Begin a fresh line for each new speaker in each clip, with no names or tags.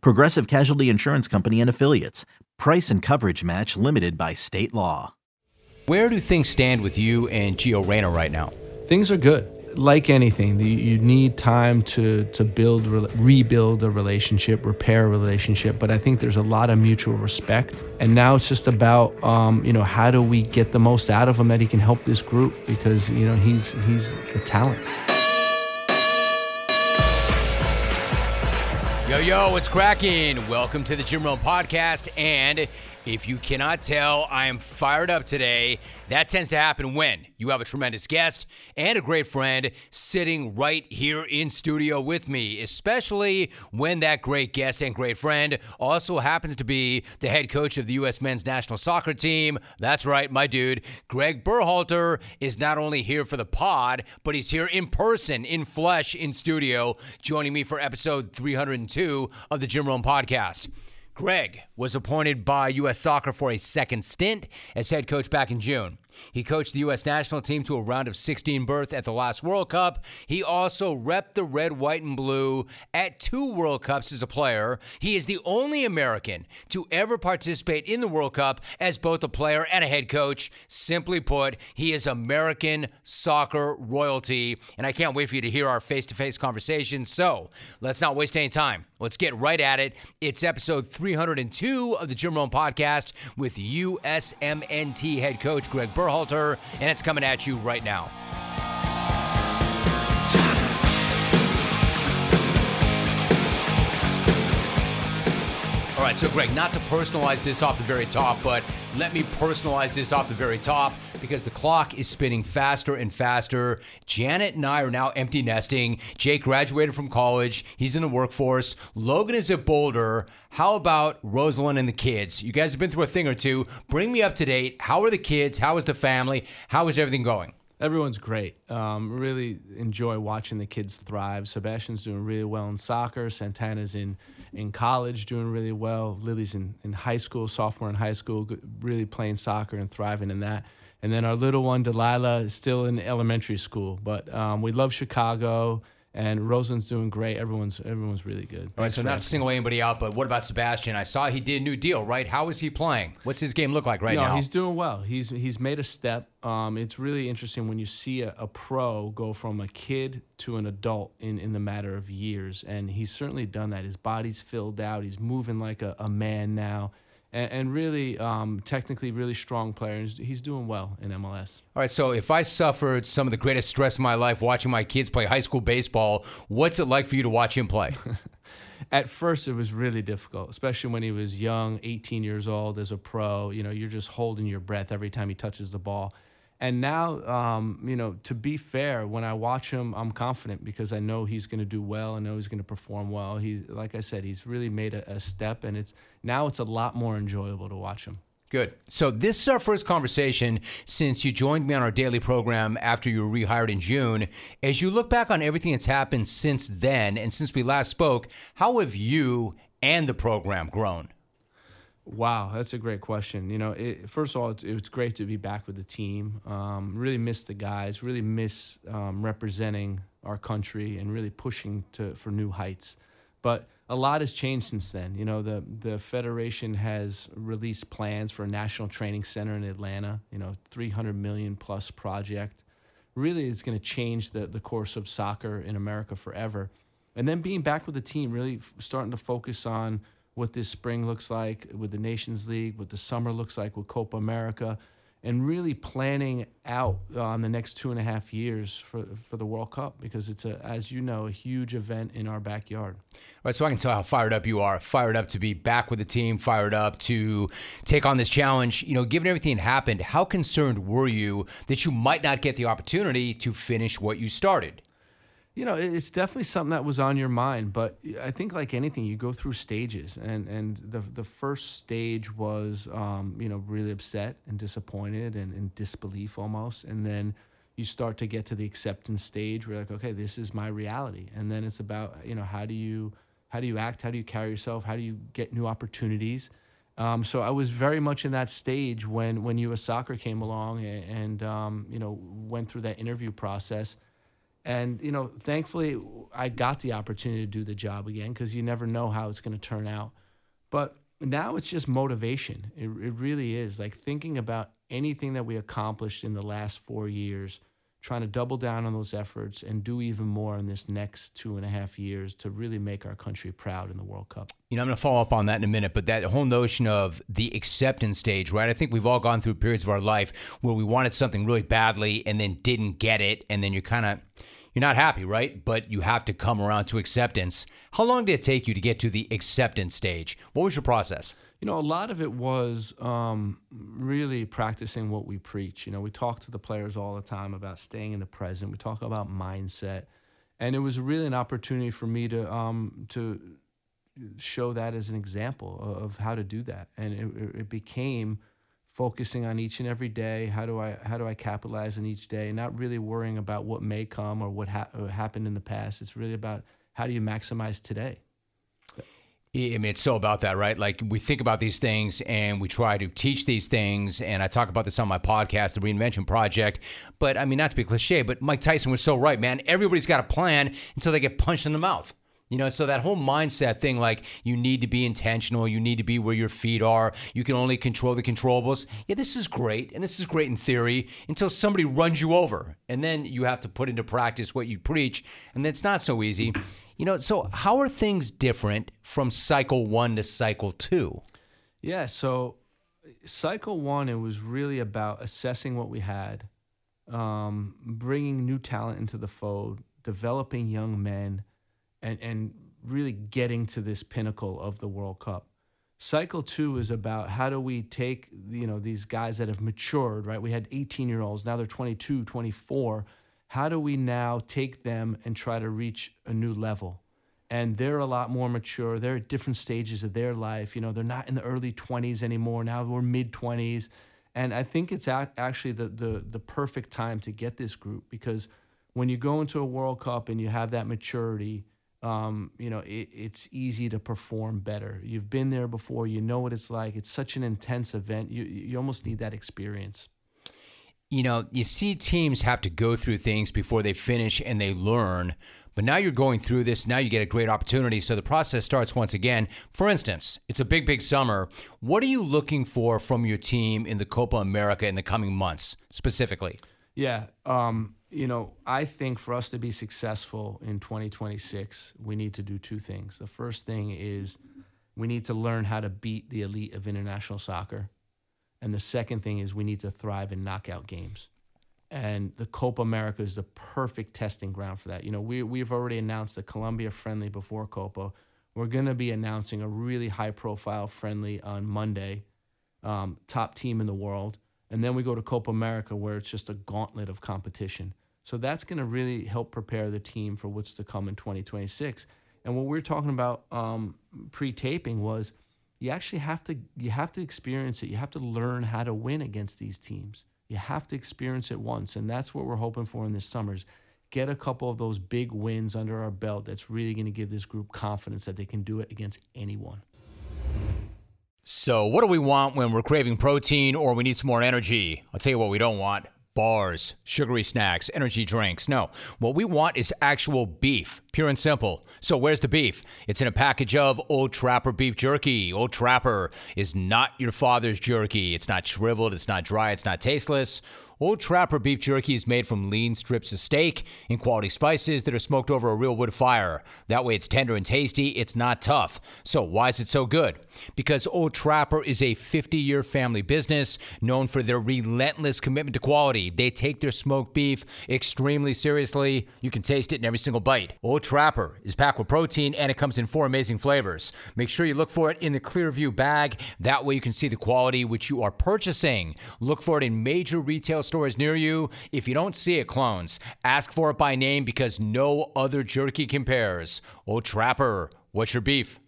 Progressive Casualty Insurance Company and Affiliates. Price and coverage match limited by state law.
Where do things stand with you and Gio Reyna right now?
Things are good. Like anything, the, you need time to to build, re- rebuild a relationship, repair a relationship. But I think there's a lot of mutual respect, and now it's just about um, you know how do we get the most out of him that he can help this group because you know he's he's a talent.
Yo, yo, what's cracking? Welcome to the Jim Rome Podcast. And if you cannot tell, I am fired up today. That tends to happen when you have a tremendous guest and a great friend sitting right here in studio with me, especially when that great guest and great friend also happens to be the head coach of the U.S. men's national soccer team. That's right, my dude. Gregg Berhalter is not only here for the pod, but he's here in person, in flesh, in studio, joining me for episode 302 of the Jim Rome Podcast. Gregg was appointed by U.S. Soccer for a second stint as head coach back in June. He coached the U.S. national team to a round of 16 berth at the last World Cup. He also repped the red, white, and blue at two World Cups as a player. He is the only American to ever participate in the World Cup as both a player and a head coach. Simply put, he is American soccer royalty. And I can't wait for you to hear our face to face conversation. So let's not waste any time. Let's get right at it. It's episode 302 of the Jim Rome podcast with USMNT head coach Gregg Berhalter, and it's coming at you right now. All right, so Gregg, not to personalize this off the very top, but let me personalize this off the very top because the clock is spinning faster and faster. Janet and I are now empty nesting. Jake graduated from college, he's in the workforce. Logan is at Boulder. How about Rosalind and the kids? You guys have been through a thing or two. Bring me up to date. How are the kids? How is the family? How is everything going?
Everyone's great. Um, really enjoy watching the kids thrive. Sebastian's doing really well in soccer. Santana's in, in college doing really well. Lily's in, in high school, sophomore in high school, really playing soccer and thriving in that. And then our little one, Delilah, is still in elementary school. But um, we love Chicago, and Rosalind's doing great. Everyone's everyone's really good.
All right, so not to single anybody out, but what about Sebastian? I saw he did a new deal, right? How is he playing? What's his game look like right
no,
now?
he's doing well. He's he's made a step. Um, it's really interesting when you see a, a pro go from a kid to an adult in, in the matter of years, and he's certainly done that. His body's filled out. He's moving like a, a man now, and, and really um, technically really strong player. He's, he's doing well in MLS.
All right, so if I suffered some of the greatest stress in my life watching my kids play high school baseball, what's it like for you to watch him play?
At first, it was really difficult, especially when he was young, 18 years old as a pro. You know, you're just holding your breath every time he touches the ball. And now, um, you know, to be fair, when I watch him, I'm confident because I know he's going to do well. I know he's going to perform well. He, like I said, he's really made a, a step, and it's now it's a lot more enjoyable to watch him.
Good. So this is our first conversation since you joined me on our daily program after you were rehired in June. As you look back on everything that's happened since then and since we last spoke, how have you and the program grown?
Wow, that's a great question. You know, it, first of all, it's, it's great to be back with the team. Um, really miss the guys. Really miss um, representing our country and really pushing to for new heights. But a lot has changed since then. You know, the the federation has released plans for a national training center in Atlanta. You know, 300 million plus project. Really, it's going to change the the course of soccer in America forever. And then being back with the team, really starting to focus on what this spring looks like with the Nations League, what the summer looks like with Copa America, and really planning out on the next two and a half years for for the World Cup because it's a, as you know, a huge event in our backyard.
All right, so I can tell how fired up you are. Fired up to be back with the team, fired up to take on this challenge. You know, given everything that happened, how concerned were you that you might not get the opportunity to finish what you started?
You know, it's definitely something that was on your mind, but I think like anything, you go through stages, and and the the first stage was, um, you know, really upset and disappointed and in disbelief almost, and then you start to get to the acceptance stage where you're like, okay, this is my reality, and then it's about you know how do you how do you act, how do you carry yourself, how do you get new opportunities. Um, so I was very much in that stage when when U.S. Soccer came along and, and um, you know went through that interview process and you know, thankfully, I got the opportunity to do the job again because you never know how it's going to turn out. But now it's just motivation. It, it really is like thinking about anything that we accomplished in the last four years, trying to double down on those efforts and do even more in this next two and a half years to really make our country proud in the World Cup.
You know, I'm going to follow up on that in a minute, but that whole notion of the acceptance stage, right? I think we've all gone through periods of our life where we wanted something really badly and then didn't get it, and then you're kind of you're not happy, right? But you have to come around to acceptance. How long did it take you to get to the acceptance stage? What was your process?
You know, a lot of it was um, really practicing what we preach. You know, we talk to the players all the time about staying in the present. We talk about mindset, and it was really an opportunity for me to um, to show that as an example of how to do that. And it, it became focusing on each and every day. How do I how do I capitalize on each day? Not really worrying about what may come or what ha- or happened in the past. It's really about how do you maximize today.
I mean, it's so about that, right? Like we think about these things and we try to teach these things. And I talk about this on my podcast, The Reinvention Project. But I mean, not to be cliche, but Mike Tyson was so right, man. Everybody's got a plan until they get punched in the mouth. You know, so that whole mindset thing, like you need to be intentional, you need to be where your feet are, you can only control the controllables. Yeah, this is great, and this is great in theory until somebody runs you over, and then you have to put into practice what you preach, and that's not so easy. You know, so how are things different from cycle one to cycle two?
Yeah, so cycle one, it was really about assessing what we had, um, bringing new talent into the fold, developing young men and, and really getting to this pinnacle of the World Cup. Cycle two is about how do we take you know these guys that have matured, right? We had 18 year olds, now they're 22, 24. How do we now take them and try to reach a new level? And they're a lot more mature. They're at different stages of their life. You know, they're not in the early 20s anymore. Now we're mid 20s. And I think it's actually the, the, the perfect time to get this group because when you go into a World Cup and you have that maturity, um, you know, it, it's easy to perform better. You've been there before, you know what it's like. It's such an intense event. You, you almost need that experience.
You know, you see teams have to go through things before they finish and they learn. But now you're going through this. Now you get a great opportunity. So the process starts once again. For instance, it's a big, big summer. What are you looking for from your team in the Copa America in the coming months specifically?
Yeah. Um, you know, I think for us to be successful in 2026, we need to do two things. The first thing is we need to learn how to beat the elite of international soccer. And the second thing is we need to thrive in knockout games. And the Copa America is the perfect testing ground for that. You know, we, we've already announced the Colombia friendly before Copa. We're going to be announcing a really high profile friendly on Monday, um, top team in the world. And then we go to Copa America, where it's just a gauntlet of competition. So that's going to really help prepare the team for what's to come in 2026. And what we are talking about um, pre-taping was you actually have to you have to experience it. You have to learn how to win against these teams. You have to experience it once, and that's what we're hoping for in this summer's get a couple of those big wins under our belt. That's really going to give this group confidence that they can do it against anyone.
So, what do we want when we're craving protein or we need some more energy? I'll tell you what we don't want bars, sugary snacks, energy drinks. No, what we want is actual beef, pure and simple. So where's the beef? It's in a package of Old Trapper beef jerky. Old Trapper is not your father's jerky. It's not shriveled, it's not dry, it's not tasteless. Old Trapper beef jerky is made from lean strips of steak and quality spices that are smoked over a real wood fire. That way it's tender and tasty, it's not tough. So, why is it so good? Because Old Trapper is a 50 year family business known for their relentless commitment to quality. They take their smoked beef extremely seriously. You can taste it in every single bite. Old Trapper is packed with protein and it comes in four amazing flavors. Make sure you look for it in the Clearview bag. That way you can see the quality which you are purchasing. Look for it in major retail stores near you. If you don't see it, clones, ask for it by name because no other jerky compares. Oh, Trapper, what's your beef?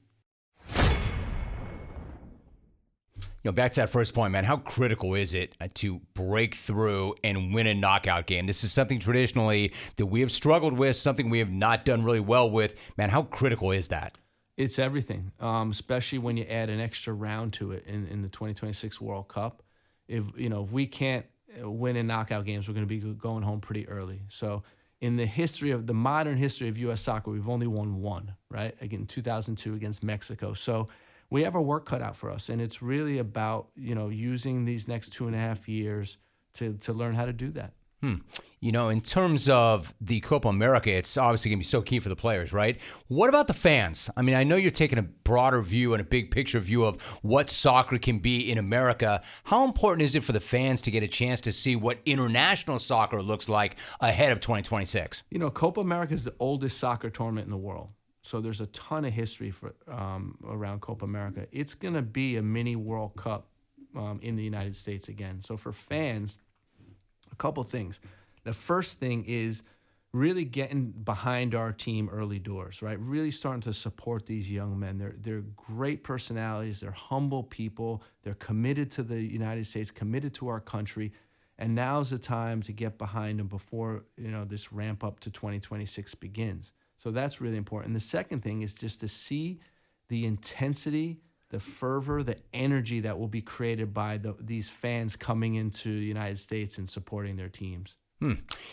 You know, back to that first point, man. How critical is it uh, to break through and win a knockout game? This is something traditionally that we have struggled with, something we have not done really well with. Man, how critical is that?
It's everything, um, especially when you add an extra round to it in, in the 2026 World Cup. If you know if we can't win in knockout games, we're going to be going home pretty early. So in the history of the modern history of U.S. soccer, we've only won one, right? Again, 2002 against Mexico. So we have our work cut out for us, and it's really about you know using these next two and a half years to to learn how to do that.
Hmm. You know, in terms of the Copa America, it's obviously going to be so key for the players, right? What about the fans? I mean, I know you're taking a broader view and a big picture view of what soccer can be in America. How important is it for the fans to get a chance to see what international soccer looks like ahead of 2026?
You know, Copa America is the oldest soccer tournament in the world. So there's a ton of history for um, around Copa America. It's going to be a mini World Cup um, in the United States again. So for fans, couple things. The first thing is really getting behind our team early doors, right? Really starting to support these young men. They're they're great personalities. They're humble people. They're committed to the United States, committed to our country. And now's the time to get behind them before you know this ramp up to 2026 begins. So that's really important. And the second thing is just to see the intensity, the fervor, the energy that will be created by the, these fans coming into the United States and supporting their teams.
Hmm.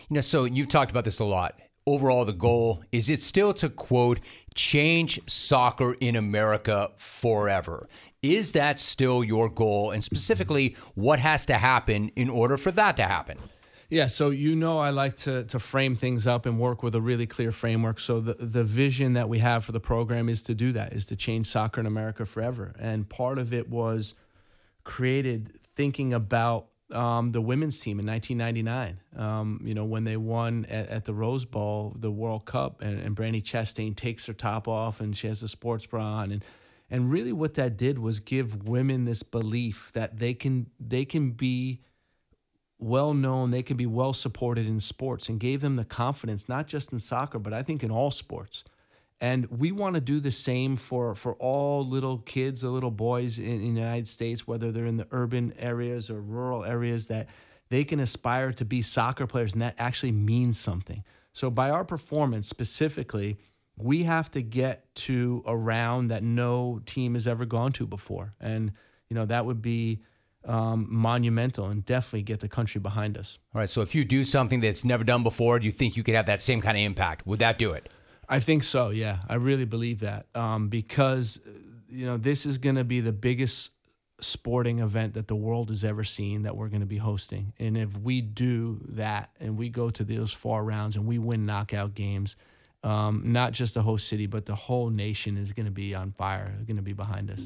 You know, so you've talked about this a lot. Overall, the goal is it still to quote change soccer in America forever. Is that still your goal? And specifically, what has to happen in order for that to happen?
Yeah, so you know I like to to frame things up and work with a really clear framework. So the the vision that we have for the program is to do that, is to change soccer in America forever. And part of it was created thinking about um, the women's team in 1999. Um, you know, when they won at, at, the Rose Bowl, the World Cup, and, and Brandi Chastain takes her top off and she has a sports bra on, and and really what that did was give women this belief that they can they can be well known, they can be well supported in sports and gave them the confidence, not just in soccer, but I think in all sports. And we want to do the same for, for all little kids, the little boys in, in the United States, whether they're in the urban areas or rural areas, that they can aspire to be soccer players, and that actually means something. So, by our performance specifically, we have to get to a round that no team has ever gone to before. And, you know, that would be um, monumental and definitely get the country behind us.
All right. So if you do something that's never done before, do you think you could have that same kind of impact? Would that do it?
I think so. Yeah, I really believe that um, because you know this is going to be the biggest sporting event that the world has ever seen that we're going to be hosting. And if we do that and we go to those far rounds and we win knockout games, um, not just the host city, but the whole nation is going to be on fire, going to be behind us.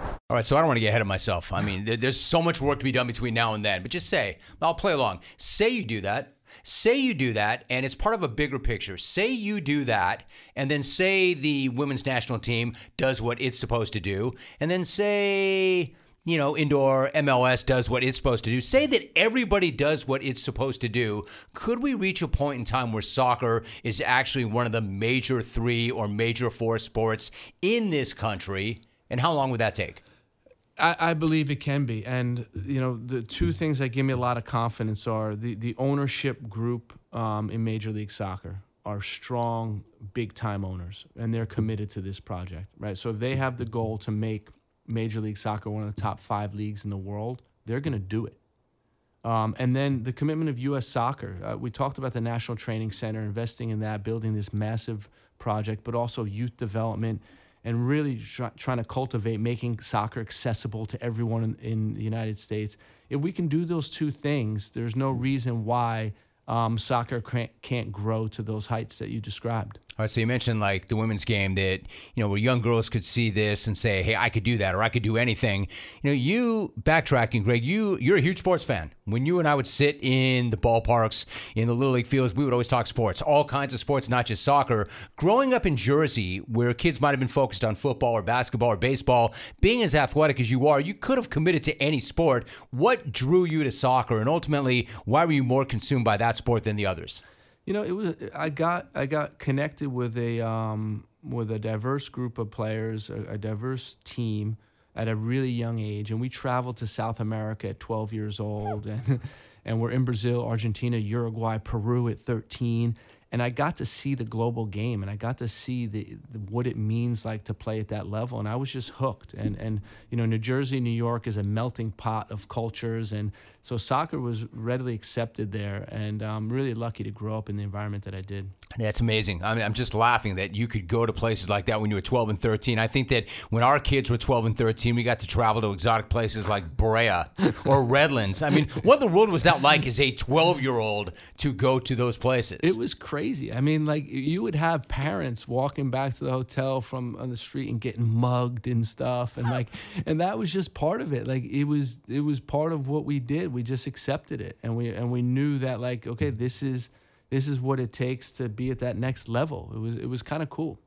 All right, so I don't want to get ahead of myself. I mean, there's so much work to be done between now and then, but just say, I'll play along. Say you do that. Say you do that, and it's part of a bigger picture. Say you do that, and then say the women's national team does what it's supposed to do, and then say, you know, indoor MLS does what it's supposed to do. Say that everybody does what it's supposed to do. Could we reach a point in time where soccer is actually one of the major three or major four sports in this country? And how long would that take?
I, I, believe it can be. And, you know, the two things that give me a lot of confidence are the, the ownership group um, in Major League Soccer are strong, big time owners, and they're committed to this project, right? So if they have the goal to make Major League Soccer one of the top five leagues in the world, they're going to do it. Um, and then the commitment of U.S. soccer. Uh, we talked about the National Training Center, investing in that, building this massive project, but also youth development and really try, trying to cultivate making soccer accessible to everyone in, in the United States. If we can do those two things, there's no reason why um, soccer can't, can't grow to those heights that you described.
All right, so you mentioned like the women's game that you know where young girls could see this and say, "Hey, I could do that, or I could do anything." You know, you backtracking, Gregg. You you're a huge sports fan. When you and I would sit in the ballparks, in the little league fields, we would always talk sports, all kinds of sports, not just soccer. Growing up in Jersey, where kids might have been focused on football or basketball or baseball, being as athletic as you are, you could have committed to any sport. What drew you to soccer, and ultimately, why were you more consumed by that sport than the others?
You know, it was I got I got connected with a um, with a diverse group of players, a, a, diverse team at a really young age, and we traveled to South America at 12 years old, and and we're in Brazil, Argentina, Uruguay, Peru at 13, and I got to see the global game, and I got to see the, the, what it means like to play at that level, and I was just hooked. And and you know, New Jersey, New York is a melting pot of cultures, and so soccer was readily accepted there, and I'm really lucky to grow up in the environment that I did.
That's amazing. I mean, I'm just laughing that you could go to places like that when you were 12 and 13. I think that when our kids were 12 and 13, we got to travel to exotic places like Brea or Redlands. I mean, what the world was that like as a 12 year old to go to those places?
It was crazy. I mean, like you would have parents walking back to the hotel from on the street and getting mugged and stuff, and like, and that was just part of it. Like it was, it was part of what we did. We just accepted it, and we and we knew that like, okay, mm-hmm. this is this is what it takes to be at that next level. It was it was kind of cool.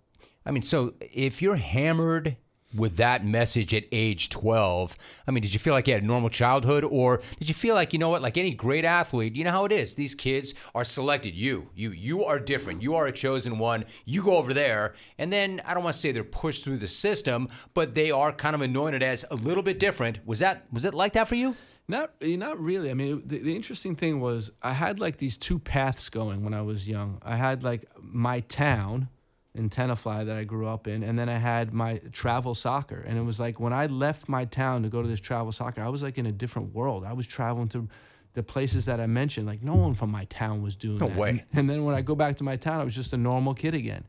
I mean, so if you're hammered with that message at age 12, I mean, did you feel like you had a normal childhood or did you feel like, you know what, like any great athlete, you know how it is. These kids are selected. You, you, you are different. You are a chosen one. You go over there. And then I don't want to say they're pushed through the system, but they are kind of anointed as a little bit different. Was that, was it like that for you?
Not, eh, not really. I mean, the, the interesting thing was I had like these two paths going when I was young. I had like my town in Tenafly that I grew up in, and then I had my travel soccer. And it was like when I left my town to go to this travel soccer, I was like in a different world. I was traveling to the places that I mentioned. Like no one from my town was doing
no
that.
Way.
And, and then when I go back to my town, I was just a normal kid again.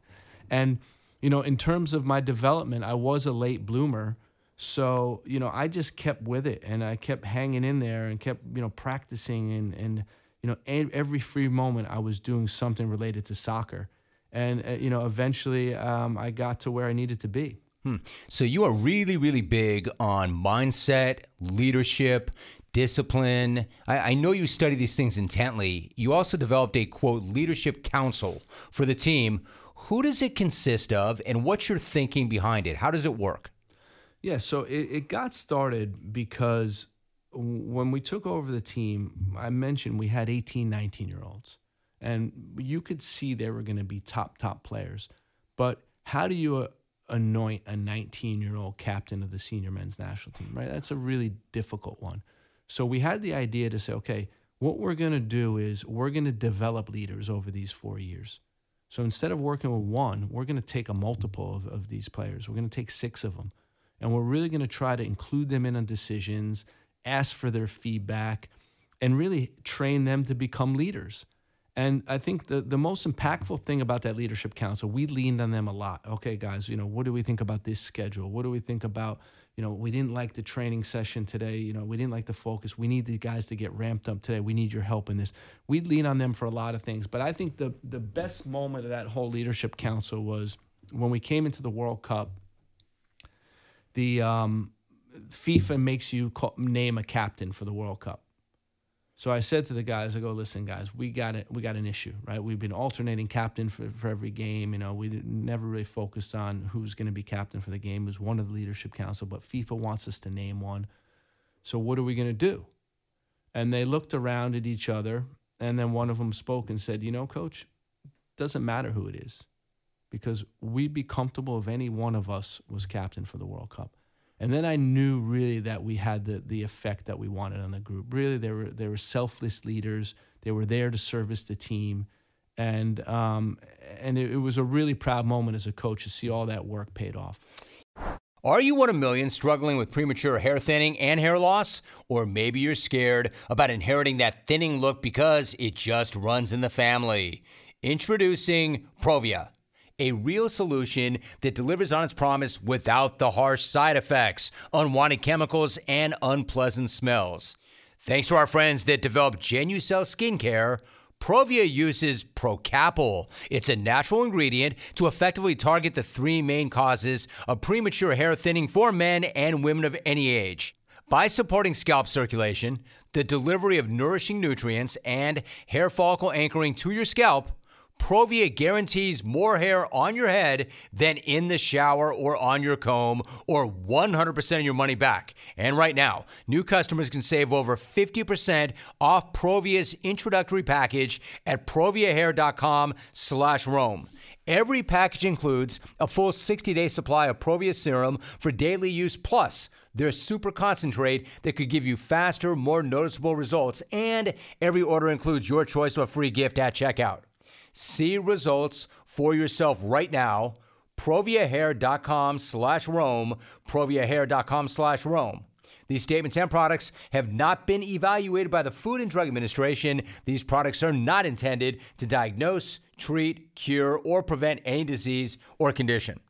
And you know, in terms of my development, I was a late bloomer so, you know, I just kept with it and I kept hanging in there and kept, you know, practicing and, and you know, every free moment I was doing something related to soccer. And, uh, you know, eventually um, I got to where I needed to be.
Hmm. So you are really, really big on mindset, leadership, discipline. I, I, know you study these things intently. You also developed a quote leadership council for the team. Who does it consist of, and what's your thinking behind it? How does it work?
Yeah, so it, it got started because when we took over the team, I mentioned we had 18, 19 year olds. And you could see they were going to be top, top players. But how do you uh, anoint a 19 year old captain of the senior men's national team, right? That's a really difficult one. So we had the idea to say, okay, what we're going to do is we're going to develop leaders over these four years. So instead of working with one, we're going to take a multiple of, of these players. We're going to take six of them and we're really going to try to include them in on decisions, ask for their feedback, and really train them to become leaders. And I think the, the most impactful thing about that leadership council, we leaned on them a lot. Okay, guys, you know, what do we think about this schedule? What do we think about, you know, we didn't like the training session today. You know, we didn't like the focus. We need the guys to get ramped up today. We need your help in this. We'd lean on them for a lot of things. But I think the the best moment of that whole leadership council was when we came into the World Cup the um, FIFA makes you name a captain for the World Cup. So I said to the guys, I go, listen, guys, we got it. We got an issue, right? We've been alternating captain for, for every game. You know, we never really focused on who's going to be captain for the game. It was one of the leadership council, but FIFA wants us to name one. So what are we going to do? And they looked around at each other, and then one of them spoke and said, you know, coach, doesn't matter who it is because we'd be comfortable if any one of us was captain for the World Cup. And then I knew really that we had the, the effect that we wanted on the group. Really, they were, they were selfless leaders. They were there to service the team. And, um, and it, it was a really proud moment as a coach to see all that work paid off.
Are you one of millions struggling with premature hair thinning and hair loss? Or maybe you're scared about inheriting that thinning look because it just runs in the family. Introducing Provia a real solution that delivers on its promise without the harsh side effects, unwanted chemicals, and unpleasant smells. Thanks to our friends that developed Genucel Skincare, Provia uses Procapil. It's a natural ingredient to effectively target the three main causes of premature hair thinning for men and women of any age. By supporting scalp circulation, the delivery of nourishing nutrients, and hair follicle anchoring to your scalp, Provia guarantees more hair on your head than in the shower or on your comb, or 100% of your money back. And right now, new customers can save over 50% off Provia's introductory package at proviahair.com slash Rome. Every package includes a full 60-day supply of Provia serum for daily use, plus their super concentrate that could give you faster, more noticeable results. And every order includes your choice of a free gift at checkout. See results for yourself right now. Proviahair.com slash Rome. Proviahair.com slash Rome. These statements and products have not been evaluated by the Food and Drug Administration. These products are not intended to diagnose, treat, cure, or prevent any disease or condition.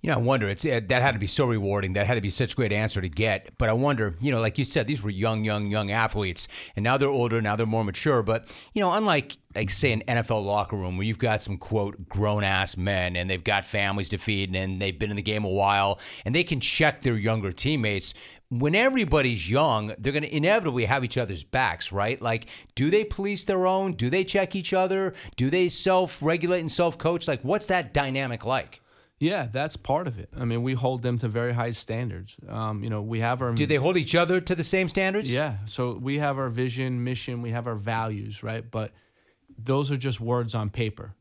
You know, I wonder. It's uh, that had to be so rewarding. That had to be such a great answer to get. But I wonder. You know, like you said, these were young, young, young athletes, and now they're older. Now they're more mature. But you know, unlike like say an NFL locker room where you've got some quote grown ass men and they've got families to feed and they've been in the game a while and they can check their younger teammates. When everybody's young, they're going to inevitably have each other's backs, right? Like, do they police their own? Do they check each other? Do they self regulate and self coach? Like, what's that dynamic like?
Yeah, that's part of it. I mean, we hold them to very high standards. Um, you know, we have our.
Do they hold each other to the same standards?
Yeah. So we have our vision, mission, we have our values, right? But those are just words on paper.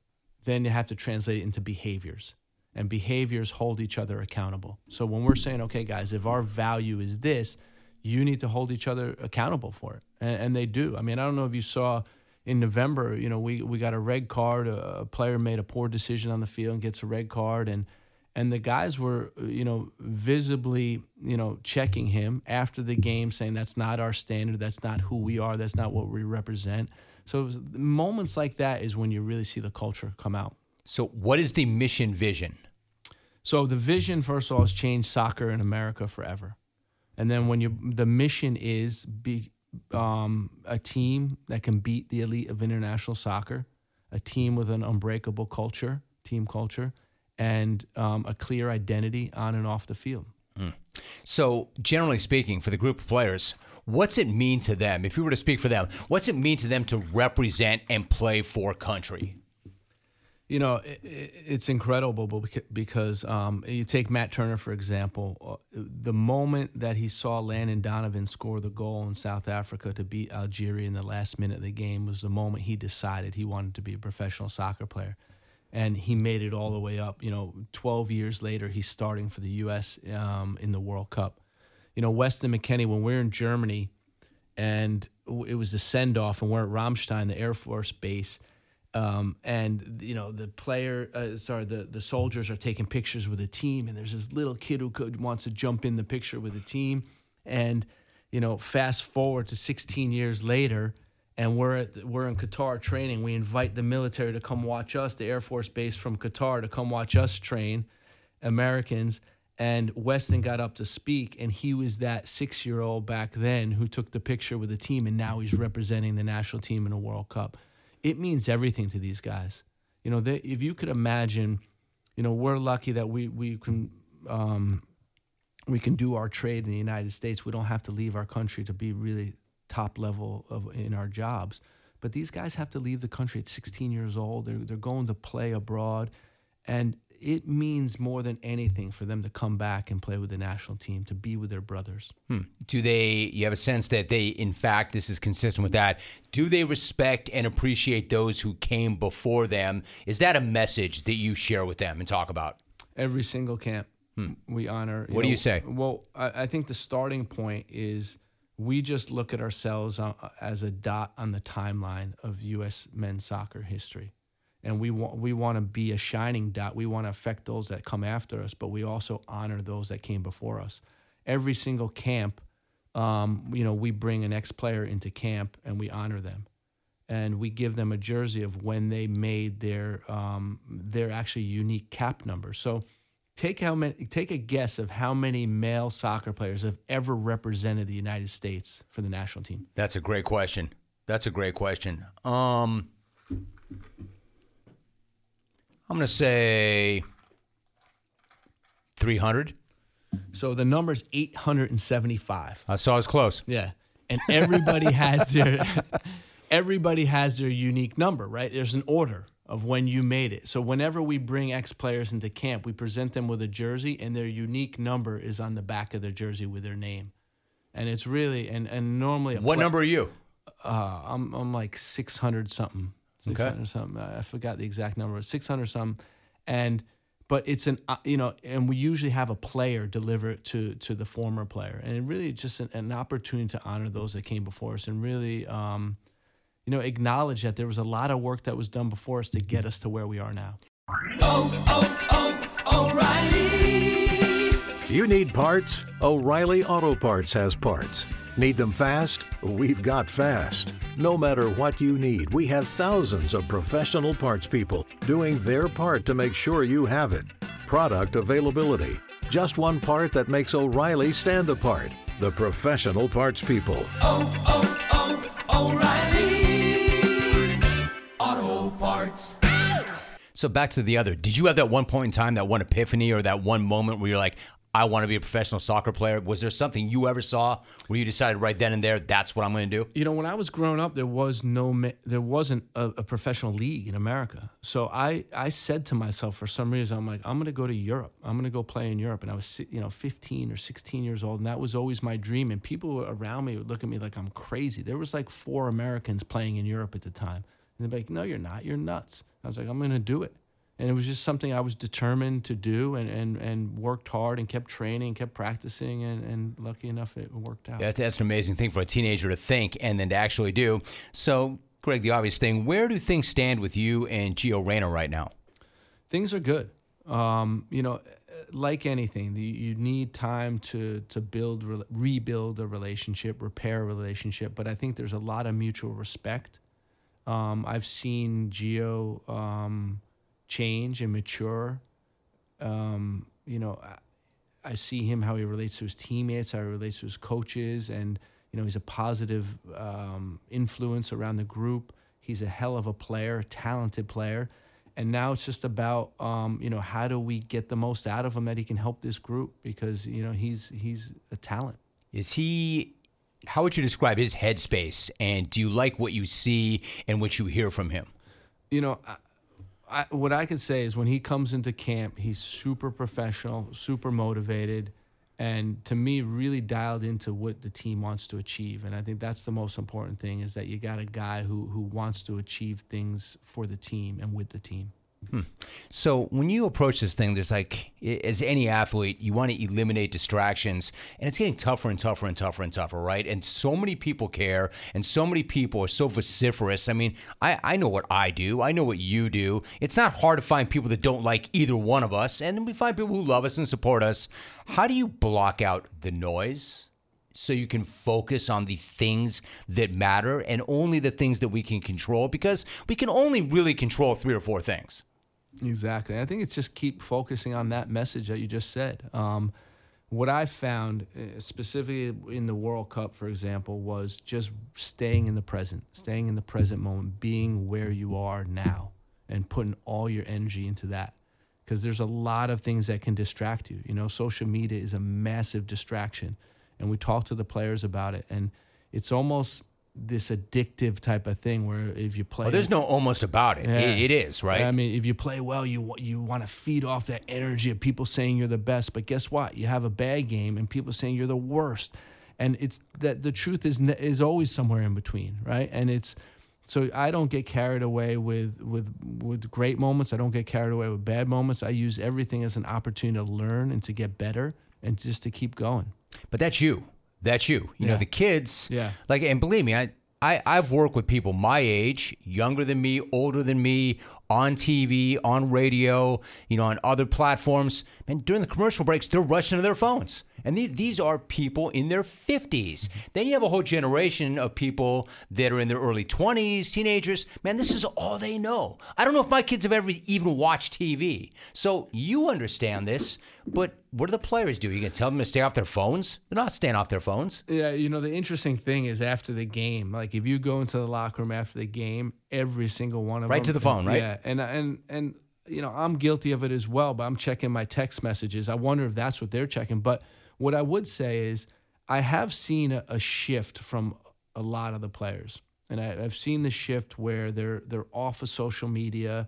Then you have to translate it into behaviors, and behaviors hold each other accountable. So when we're saying, okay, guys, if our value is this, you need to hold each other accountable for it, and, and they do. I mean, I don't know if you saw in November, you know, we, we got a red card. A, a, player made a poor decision on the field and gets a red card, and and the guys were, you know, visibly, you know, checking him after the game, saying that's not our standard, that's not who we are, that's not what we represent. So moments like that is when you really see the culture come out.
So, what is the mission vision?
So the vision, first of all, is change soccer in America forever, and then when you the mission is be um, a team that can beat the elite of international soccer, a team with an unbreakable culture, team culture, and um, a clear identity on and off the field. Mm.
So, generally speaking, for the group of players, what's it mean to them? If you were to speak for them, what's it mean to them to represent and play for country?
You know, it, it's incredible because um, you take Matt Turner, for example. Uh, the moment that he saw Landon Donovan score the goal in South Africa to beat Algeria in the last minute of the game was the moment he decided he wanted to be a professional soccer player. And he made it all the way up. You know, 12 years later, he's starting for the U.S. Um, in the World Cup. You know, Weston McKennie, when we're in Germany and it was the send off, and we're at Ramstein, the Air Force Base um, and you know the player, uh, sorry, the the soldiers are taking pictures with the team, and there's this little kid who could, wants to jump in the picture with the team, and you know, fast forward to 16 years later, and we're at we're in Qatar training. We invite the military to come watch us, the Air Force base from Qatar, to come watch us train, Americans. And Weston got up to speak, and he was that six-year-old back then who took the picture with the team, and now he's representing the national team in a World Cup it means everything to these guys. You know, they, if you could imagine, you know, we're lucky that we we can um, we can do our trade in the United States. We don't have to leave our country to be really top level of in our jobs. But these guys have to leave the country at 16 years old. They're they're going to play abroad, and it means more than anything for them to come back and play with the national team, to be with their brothers.
Hmm. Do they, you have a sense that they, in fact, this is consistent with that, do they respect and appreciate those who came before them? Is that a message that you share with them and talk about?
Every single camp. Hmm. We honor.
What know, do you say?
Well, I, I, think the starting point is we just look at ourselves uh, as a dot on the timeline of U.S. men's soccer history and we want we want to be a shining dot. We want to affect those that come after us, but we also honor those that came before us. Every single camp, um, you know, we bring an ex player into camp and we honor them, and we give them a jersey of when they made their um, their actually unique cap number. So take how many take a guess of how many male soccer players have ever represented the United States for the national team.
That's a great question. That's a great question. Um, I'm going to say 300.
So the number is 875.
Uh, so I was close.
Yeah. And everybody has their everybody has their unique number, right? There's an order of when you made it. So whenever we bring ex players into camp, we present them with a jersey and their unique number is on the back of their jersey with their name. And it's really and and normally
What
pla-
number are you?
uh, I'm I'm like 600 something. 600 something. I forgot the exact number. 600 something. And but it's an uh, you know, and we usually have a player deliver it to to the former player, and it really just an, an opportunity to honor those that came before us, and really, um, you know, acknowledge that there was a lot of work that was done before us to get us to where we are now. Oh oh oh, O'Reilly!
You need parts? O'Reilly Auto Parts has parts. Need them fast? We've got fast. No matter what you need, we have thousands of professional parts people doing their part to make sure you have it. Product availability. Just one part that makes O'Reilly stand apart. The professional parts people.
So back to the other. Did you have that one point in time, that one epiphany, or that one moment where you're like, I want to be a professional soccer player? Was there something you ever saw where you decided right then and there, that's what I'm going to do?
You know, when I was growing up, there was no, there wasn't a, a professional league in America. So I, I said to myself, for some reason, I'm like, I'm going to go to Europe. I'm going to go play in Europe. And I was, you know, 15 or 16 years old, and that was always my dream. And people around me would look at me like I'm crazy. There was like four Americans playing in Europe at the time, and they'd be like, No, you're not. You're nuts. I was like, I'm going to do it. And it was just something I was determined to do, and, and, and worked hard and kept training, kept practicing, and, and lucky enough, it worked out.
That, that's an amazing thing for a teenager to think and then to actually do. So, Gregg, the obvious thing, where do things stand with you and Gio Reyna right now?
things are good. Um, you know, like anything, the, you need time to to build, re- rebuild a relationship, repair a relationship. But I think there's a lot of mutual respect. Um, I've seen Gio um, change and mature. Um, you know, I, I see him how he relates to his teammates, how he relates to his coaches, and you know he's a positive um, influence around the group. He's a hell of a player, talented player, and now it's just about um, you know how do we get the most out of him that he can help this group because you know he's he's a talent.
Is he, how would you describe his headspace? And do you like what you see and what you hear from him?
you know, I, what I can say is when he comes into camp, he's super professional, super motivated, and to me, really dialed into what the team wants to achieve. And I think that's the most important thing is that you got a guy who who wants to achieve things for the team and with the team. Hmm.
So when you approach this thing, there's like, as any athlete, you want to eliminate distractions, and it's getting tougher and tougher and tougher and tougher, right? And so many people care, and so many people are so vociferous. I mean, I, I know what I do, I know what you do. It's not hard to find people that don't like either one of us, and then we find people who love us and support us. How do you block out the noise? so you can focus on the things that matter and only the things that we can control because we can only really control three or four things.
Exactly. I think it's just keep focusing on that message that you just said. Um, what I found, uh, specifically in the World Cup, for example, was just staying in the present, staying in the present moment, being where you are now, and putting all your energy into that. Because there's a lot of things that can distract you. You know, social media is a massive distraction, and we talk to the players about it, and it's almost this addictive type of thing where if you play,
Well, there's no almost about it.
Yeah.
It, it is, right?
I mean, if you play well, you you want to feed off that energy of people saying you're the best. But guess what? You have a bad game, and people saying you're the worst. And it's that the truth is is always somewhere in between, right? And it's so I don't get carried away with with with great moments. I don't get carried away with bad moments. I use everything as an opportunity to learn and to get better and just to keep going.
But that's you. That's you. You know, the kids.
Yeah.
Like, and believe me, I, I, I've worked with people my age, younger than me, older than me, on TV, on radio, you know, on other platforms. And during the commercial breaks, they're rushing to their phones. And the- these are people in their 50s. Then you have a whole generation of people that are in their early 20s, teenagers. Man, this is all they know. I don't know if my kids have ever even watched TV. So you understand this, but what do the players do? You can tell them to stay off their phones? They're not staying off their phones.
Yeah, you know the interesting thing is after the game, like if you go into the locker room after the game, every single one of
Right
them, Right
to the phone, right?
Yeah, and and and you know I'm guilty of it as well, but I'm checking my text messages. I wonder if that's what they're checking. But what I would say is I have seen a, a shift from a lot of the players, and I, I've seen the shift where they're they're off of social media.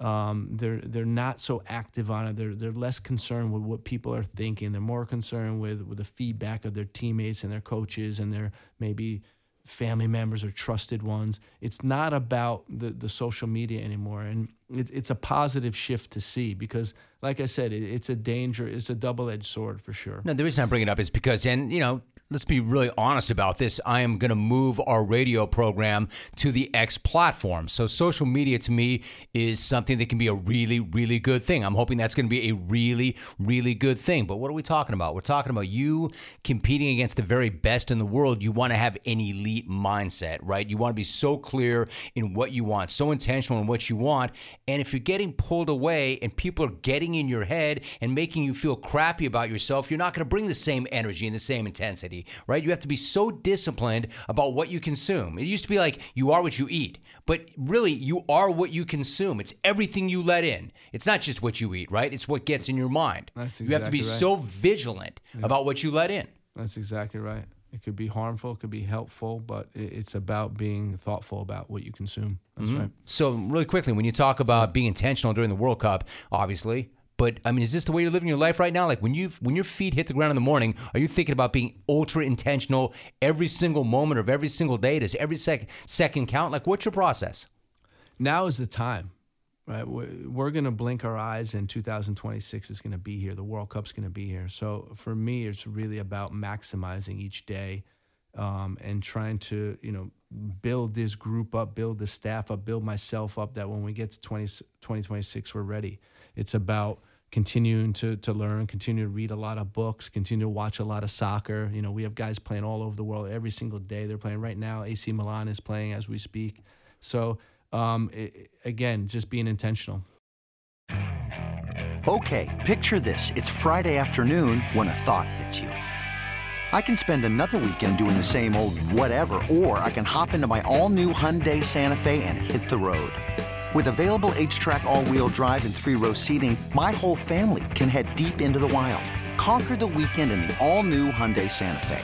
Um, they're they're not so active on it. They're they're less concerned with what people are thinking. They're more concerned with with the feedback of their teammates and their coaches and their maybe family members or trusted ones. It's not about the the social media anymore, and it, it's a positive shift to see because, like I said, it, it's a danger. It's a double edged sword for sure.
No, the reason I bring it up is because, and you know, let's be really honest about this. I am going to move our radio program to the X platform. So social media to me is something that can be a really, really good thing. I'm hoping that's going to be a really, really good thing. But what are we talking about? We're talking about you competing against the very best in the world. You want to have an elite mindset, right? You want to be so clear in what you want, so intentional in what you want. And if you're getting pulled away and people are getting in your head and making you feel crappy about yourself, you're not going to bring the same energy and the same intensity, right? You have to be so disciplined about what you consume. It used to be like you are what you eat, but really you are what you consume. It's everything you let in. It's not just what you eat, right? It's what gets in your mind.
That's
you have to be
right.
so vigilant about what you let in.
That's exactly right. It could be harmful, it could be helpful, but it's about being thoughtful about what you consume. That's mm-hmm. right.
So, really quickly, when you talk about being intentional during the World Cup, obviously, but I mean, is this the way you're living your life right now? Like when you when your feet hit the ground in the morning, are you thinking about being ultra intentional every single moment of every single day? Does every sec- second count? Like, what's your process?
now is the time right We- we're going to blink our eyes and 2026 is going to be here the world cup's going to be here so for me it's really about maximizing each day um, and trying to you know build this group up build the staff up build myself up that when we get to 20, 2026 we're ready it's about continuing to, to learn continue to read a lot of books continue to watch a lot of soccer you know we have guys playing all over the world every single day they're playing right now ac milan is playing as we speak so um, i again just being intentional
Okay, picture this. It's Friday afternoon when a thought hits you. I can spend another weekend doing the same old whatever, or I can hop into my all new Hyundai Santa Fe and hit the road. With available HTRAC, all wheel drive, and three row seating, my whole family can head deep into the wild. Conquer the weekend in the all new Hyundai Santa Fe.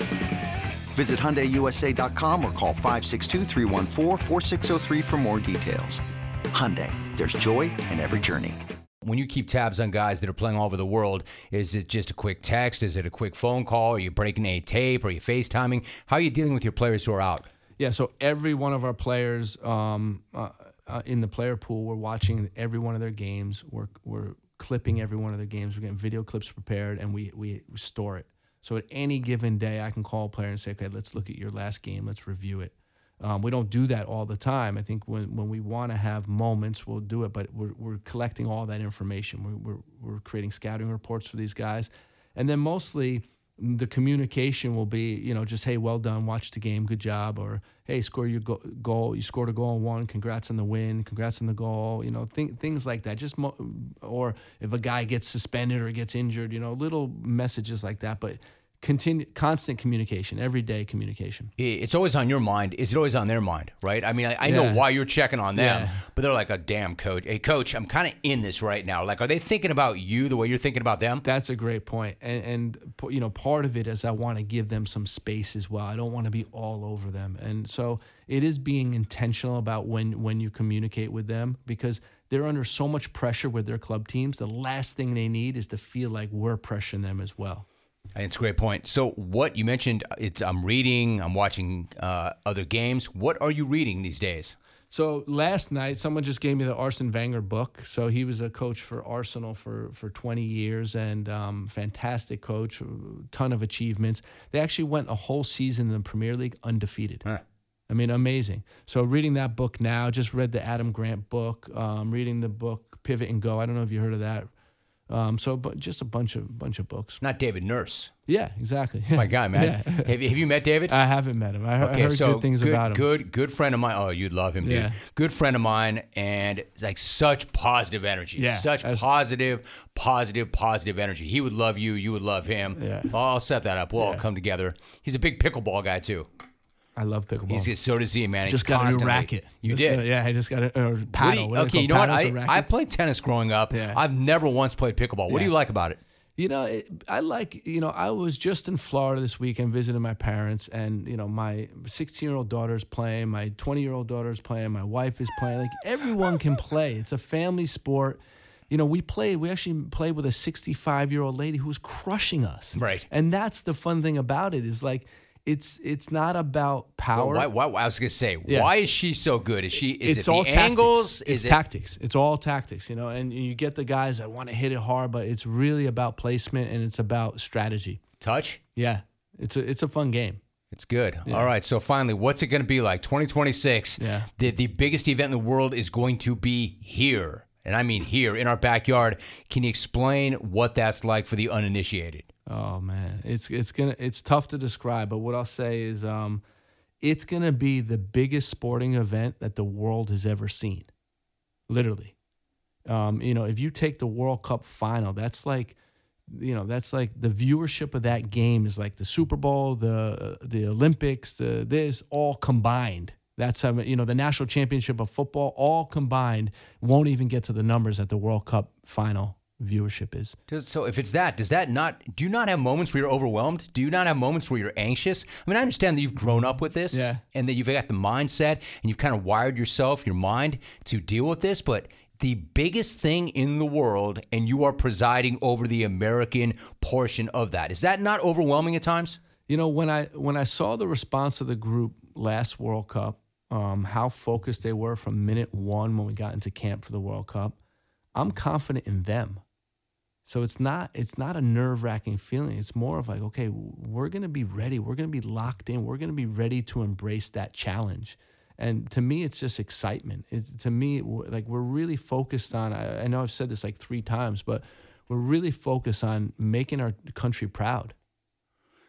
Visit HyundaiUSA.com or call 562-314-4603 for more details. Hyundai, there's joy in every journey.
When you keep tabs on guys that are playing all over the world, is it just a quick text? Is it a quick phone call? Are you breaking a tape? Are you FaceTiming? How are you dealing with your players who are out?
Yeah, so every one of our players um, uh, uh, in the player pool, we're watching every one of their games. We're, we're clipping every one of their games. We're getting video clips prepared, and we, we store it. So at any given day, I can call a player and say, okay, let's look at your last game. Let's review it. Um, we don't do that all the time. I think when, when we want to have moments, we'll do it, but we're, we're collecting all that information. We're, we're, we're creating scouting reports for these guys. And then mostly the communication will be, you know, just, hey, well done, watch the game, good job. Or, hey, score your go- goal. You scored a goal and won. Congrats on the win. Congrats on the goal. You know, th- things like that. Just, mo- or if a guy gets suspended or gets injured, you know, little messages like that. But continue constant communication, everyday communication.
It's always on your mind. Is it always on their mind, right? I mean, I, I know why you're checking on them,
Yeah.
but they're like, a damn coach. Hey, coach, I'm kind of in this right now. Like, are they thinking about you the way you're thinking about them?
That's a great point, and and you know part of it is I want to give them some space as well. I don't want to be all over them, and so it is being intentional about when when you communicate with them because they're under so much pressure with their club teams. The last thing they need is to feel like we're pressuring them as well.
It's a great point. So, what you mentioned, it's I'm reading, I'm watching uh, other games. What are you reading these days?
So last night, someone just gave me the Arsene Wenger book. So he was a coach for Arsenal for, for 20 years and um, fantastic coach, ton of achievements. They actually went a whole season in the Premier League undefeated.
Huh.
I mean, amazing. So reading that book now, just read the Adam Grant book, um, reading the book Pivot and Go. I don't know if you heard of that. Um, so, but just a bunch of bunch of books.
Not David Nurse.
Yeah, exactly.
My guy, man.
Yeah.
Have, you, have you met David?
I haven't met him. I, he- I heard good things
good,
about him.
Good, good friend of mine. Oh, you'd love him, dude.
Yeah.
Good friend of mine, and like such positive energy.
Yeah,
such positive, positive, positive energy. He would love you. You would love him.
Yeah.
I'll set that up. We'll all come together. He's a big pickleball guy too.
I love pickleball.
He's so does he, man. He's
just got a new racket.
You
Just,
did.
uh, yeah, I just got a or paddle.
you-
What are they
okay, you know what? I, I played tennis growing up.
Yeah.
I've never once played pickleball. What do you like about it?
You know, it, I like, you know, I was just in Florida this weekend visiting my parents, and, you know, my 16 year old daughter's playing, my 20 year old daughter's playing, my wife is playing. Like, everyone can play. It's a family sport. You know, we played, we actually played with a 65 year old lady who was crushing us.
Right.
And that's the fun thing about it is like, it's it's not about power.
Why, why, I was gonna say,
Yeah.
why is she so good? Is she? Is
it's
it
all
the
tactics.
angles?
It's
Is it?
tactics. It's all tactics, you know. And you get the guys that want to hit it hard, but it's really about placement and it's about strategy.
touch?
Yeah, it's a it's a fun game.
It's good. All right. So finally, what's it going to be like? 2026.
Yeah.
The the biggest event in the world is going to be here, and I mean here in our backyard. Can you explain what that's like for the uninitiated?
Oh man, it's it's gonna it's tough to describe, but what I'll say is, um, it's gonna be the biggest sporting event that the world has ever seen, literally. Um, you know, if you take the World Cup final, that's like, you know, that's like the viewership of that game is like the Super Bowl, the the Olympics, the this all combined. That's how you know the national championship of football all combined won't even get to the numbers that the World Cup final viewership is.
So if it's that, does that not? Do you not have moments where you're overwhelmed? Do you not have moments where you're anxious? I mean, I understand that you've grown up with this,
Yeah.
and that you've got the mindset, and you've kind of wired yourself, your mind, to deal with this. But the biggest thing in the world, and you are presiding over the American portion of that. Is that not overwhelming at times?
You know, when I when I saw the response of the group last World Cup, um, how focused they were from minute one when we got into camp for the World Cup, I'm confident in them. So it's not it's not a nerve wracking feeling. It's more of like, okay, we're gonna be ready. We're gonna be locked in. We're gonna be ready to embrace that challenge. And to me, it's just excitement. It's, to me, like we're really focused on. I, I know I've said this like three times, but we're really focused on making our country proud.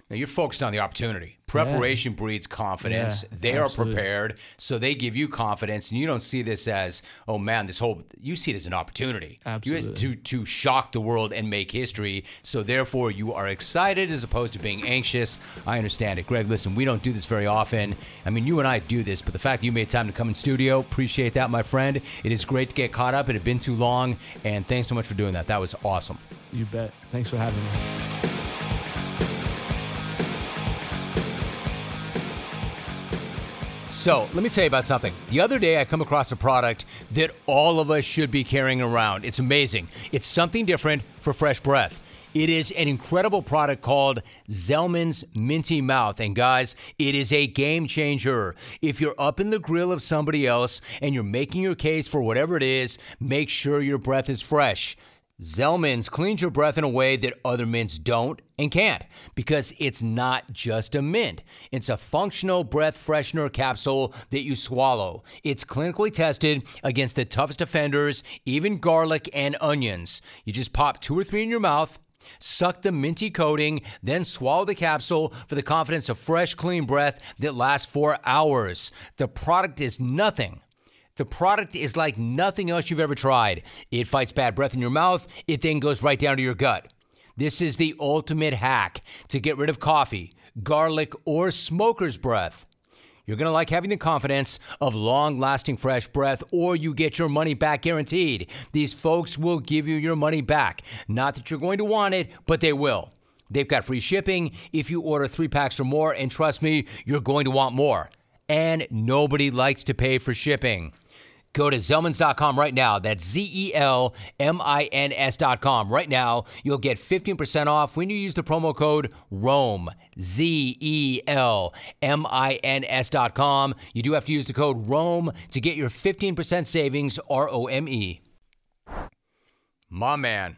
Now you're focused on the opportunity. Preparation breeds confidence.
Yeah,
they are prepared, so they give you confidence, and you don't see this as, oh man, this whole. You see it as an opportunity. You
Absolutely.
to to shock the world and make history. So therefore, you are excited as opposed to being anxious. I understand it, Gregg. Listen, we don't do this very often. I mean, you and I do this, but the fact that you made time to come in studio, appreciate that, my friend. It is great to get caught up. It had been too long, and thanks so much for doing that. That was awesome.
You bet. Thanks for having me.
So let me tell you about something. The other day, I come across a product that all of us should be carrying around. It's amazing. It's something different for fresh breath. It is an incredible product called Zelmin's Minty Mouth. And guys, it is a game changer. If you're up in the grill of somebody else and you're making your case for whatever it is, make sure your breath is fresh. Zelmin's cleans your breath in a way that other mints don't and can't because it's not just a mint. It's a functional breath freshener capsule that you swallow. It's clinically tested against the toughest offenders, even garlic and onions. You just pop two or three in your mouth. Suck the minty coating, then swallow the capsule for the confidence of fresh, clean breath that lasts for hours. The product is nothing the product is like nothing else you've ever tried. It fights bad breath in your mouth, it then goes right down to your gut. This is the ultimate hack to get rid of coffee, garlic, or smoker's breath. You're going to like having the confidence of long lasting fresh breath, or you get your money back guaranteed. These folks will give you your money back. Not that you're going to want it, but they will. They've got free shipping if you order three packs or more, and trust me, you're going to want more. And nobody likes to pay for shipping. Go to Zelmins.com right now. That's Z E L M I N S.com. Right now, you'll get 15% off when you use the promo code ROME. Z E L M I N S.com. You do have to use the code ROME to get your 15% savings, R O M E. My man,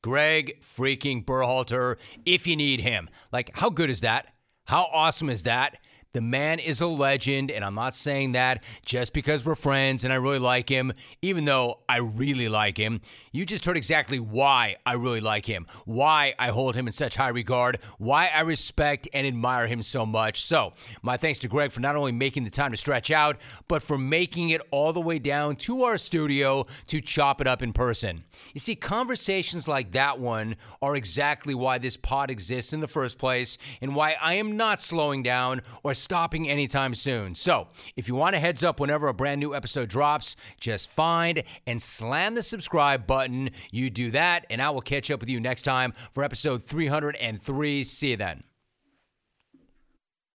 Gregg freaking Berhalter, if you need him. Like, how good is that? How awesome is that? The man is a legend, and I'm not saying that just because we're friends and I really like him, even though I really like him. You just heard exactly why I really like him, why I hold him in such high regard, why I respect and admire him so much. So, my thanks to Gregg for not only making the time to stretch out, but for making it all the way down to our studio to chop it up in person. You see, conversations like that one are exactly why this pod exists in the first place and why I am not slowing down or stopping anytime soon. So, if you want a heads up whenever a brand new episode drops, just find and slam the subscribe button. You do that, and I will catch up with you next time for episode 303. See you then.